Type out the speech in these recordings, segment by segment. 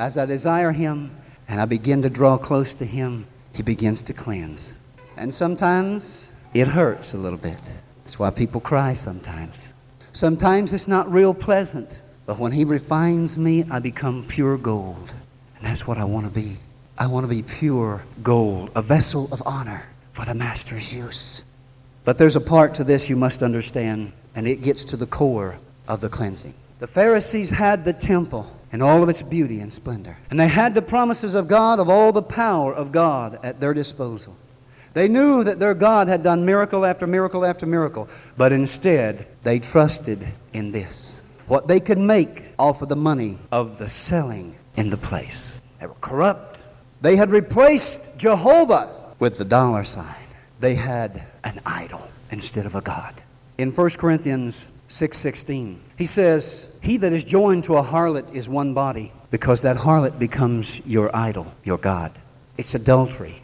As I desire Him and I begin to draw close to Him, He begins to cleanse. And sometimes it hurts a little bit. That's why people cry sometimes. Sometimes it's not real pleasant. But when He refines me, I become pure gold. And that's what I want to be. I want to be pure gold, a vessel of honor for the Master's use. But there's a part to this you must understand, and it gets to the core of the cleansing. The Pharisees had the temple in all of its beauty and splendor, and they had the promises of God, of all the power of God at their disposal. They knew that their God had done miracle after miracle after miracle, but instead they trusted in this. What they could make off of the money of the selling in the place. They were corrupt. They had replaced Jehovah with the dollar sign. They had an idol instead of a God. In 1 Corinthians 6:16, he says, "He that is joined to a harlot is one body, because that harlot becomes your idol, your God. It's adultery.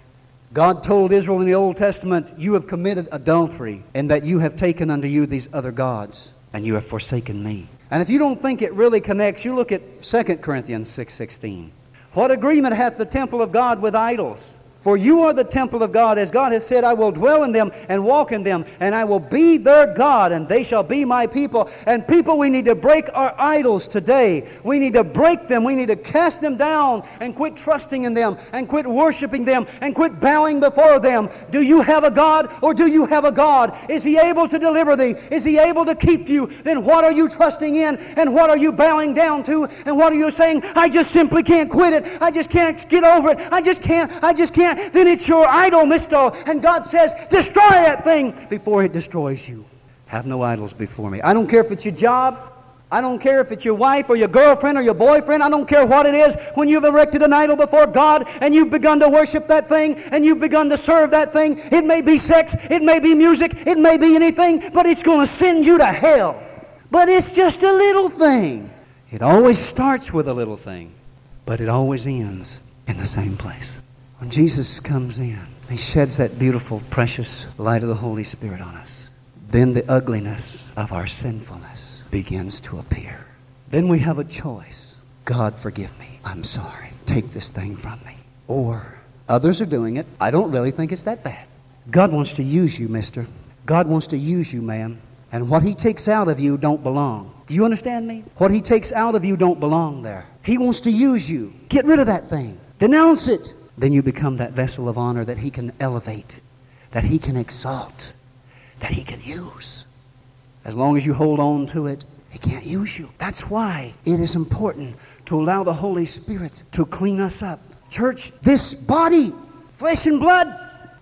God told Israel in the Old Testament, You have committed adultery, and that you have taken unto you these other gods, and you have forsaken me. And if you don't think it really connects, you look at 2 Corinthians 6:16. what agreement hath the temple of God with idols? For you are the temple of God, as God has said, I will dwell in them and walk in them, and I will be their God, and they shall be my people. And people, we need to break our idols today. We need to break them. We need to cast them down and quit trusting in them, and quit worshiping them, and quit bowing before them. Do you have a God, or do you have a God? Is He able to deliver thee? Is He able to keep you? Then what are you trusting in, and what are you bowing down to, and what are you saying? I just simply can't quit it. I just can't get over it. I just can't. I just can't then it's your idol, mister. And God says, destroy that thing before it destroys you. Have no idols before me. I don't care if it's your job. I don't care if it's your wife or your girlfriend or your boyfriend. I don't care what it is. When you've erected an idol before God and you've begun to worship that thing and you've begun to serve that thing, it may be sex, it may be music, it may be anything, but it's going to send you to hell. But it's just a little thing. It always starts with a little thing, but it always ends in the same place. When Jesus comes in, he sheds that beautiful, precious light of the Holy Spirit on us. Then the ugliness of our sinfulness begins to appear. Then we have a choice. God, forgive me. I'm sorry. Take this thing from me. Or others are doing it. I don't really think it's that bad. God wants to use you, mister. God wants to use you, ma'am. And what he takes out of you don't belong. Do you understand me? What he takes out of you don't belong there. He wants to use you. Get rid of that thing. Denounce it then you become that vessel of honor that He can elevate, that He can exalt, that He can use. As long as you hold on to it, He can't use you. That's why it is important to allow the Holy Spirit to clean us up. Church, this body, flesh and blood,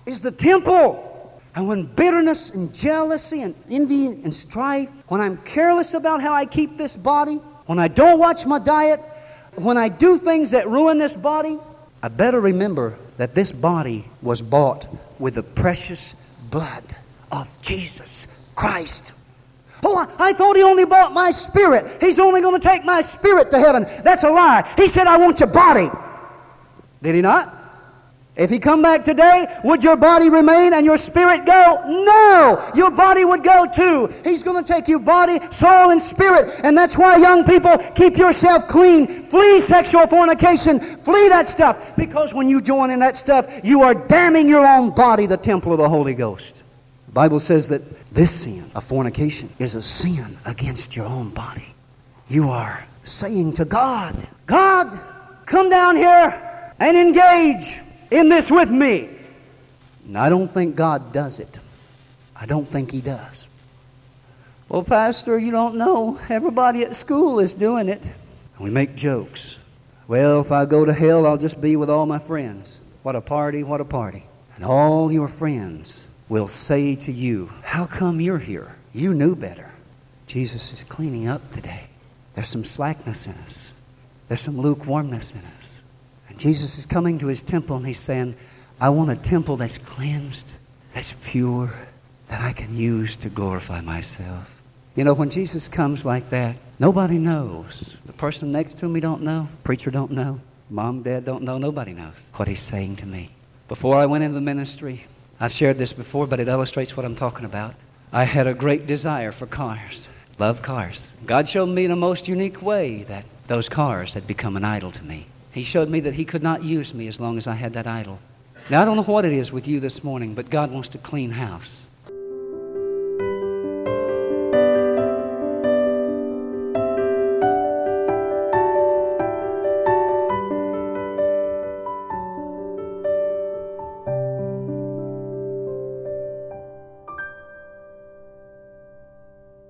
is the temple. And when bitterness and jealousy and envy and strife, when I'm careless about how I keep this body, when I don't watch my diet, when I do things that ruin this body, I better remember that this body was bought with the precious blood of Jesus Christ. Oh, I, thought he only bought my spirit. He's only going to take my spirit to heaven. That's a lie. He said, I want your body. Did he not? If he come back today, would your body remain and your spirit go? No! Your body would go too. He's going to take you body, soul, and spirit. And that's why young people, keep yourself clean. Flee sexual fornication. Flee that stuff. Because when you join in that stuff, you are damning your own body, the temple of the Holy Ghost. The Bible says that this sin of fornication is a sin against your own body. You are saying to God, God, come down here and engage in this with me. And I don't think God does it. I don't think He does. Well, Pastor, you don't know. Everybody at school is doing it. And we make jokes. Well, if I go to hell, I'll just be with all my friends. What a party, what a party. And all your friends will say to you, How come you're here? You knew better. Jesus is cleaning up today. There's some slackness in us, there's some lukewarmness in us. Jesus is coming to his temple and he's saying, I want a temple that's cleansed, that's pure, that I can use to glorify myself. You know, when Jesus comes like that, nobody knows. The person next to me don't know. Preacher don't know. Mom, dad don't know. Nobody knows what he's saying to me. Before I went into the ministry, I've shared this before, but it illustrates what I'm talking about. I had a great desire for cars. Love cars. God showed me in a most unique way that those cars had become an idol to me. He showed me that He could not use me as long as I had that idol. Now, I don't know what it is with you this morning, but God wants to clean house.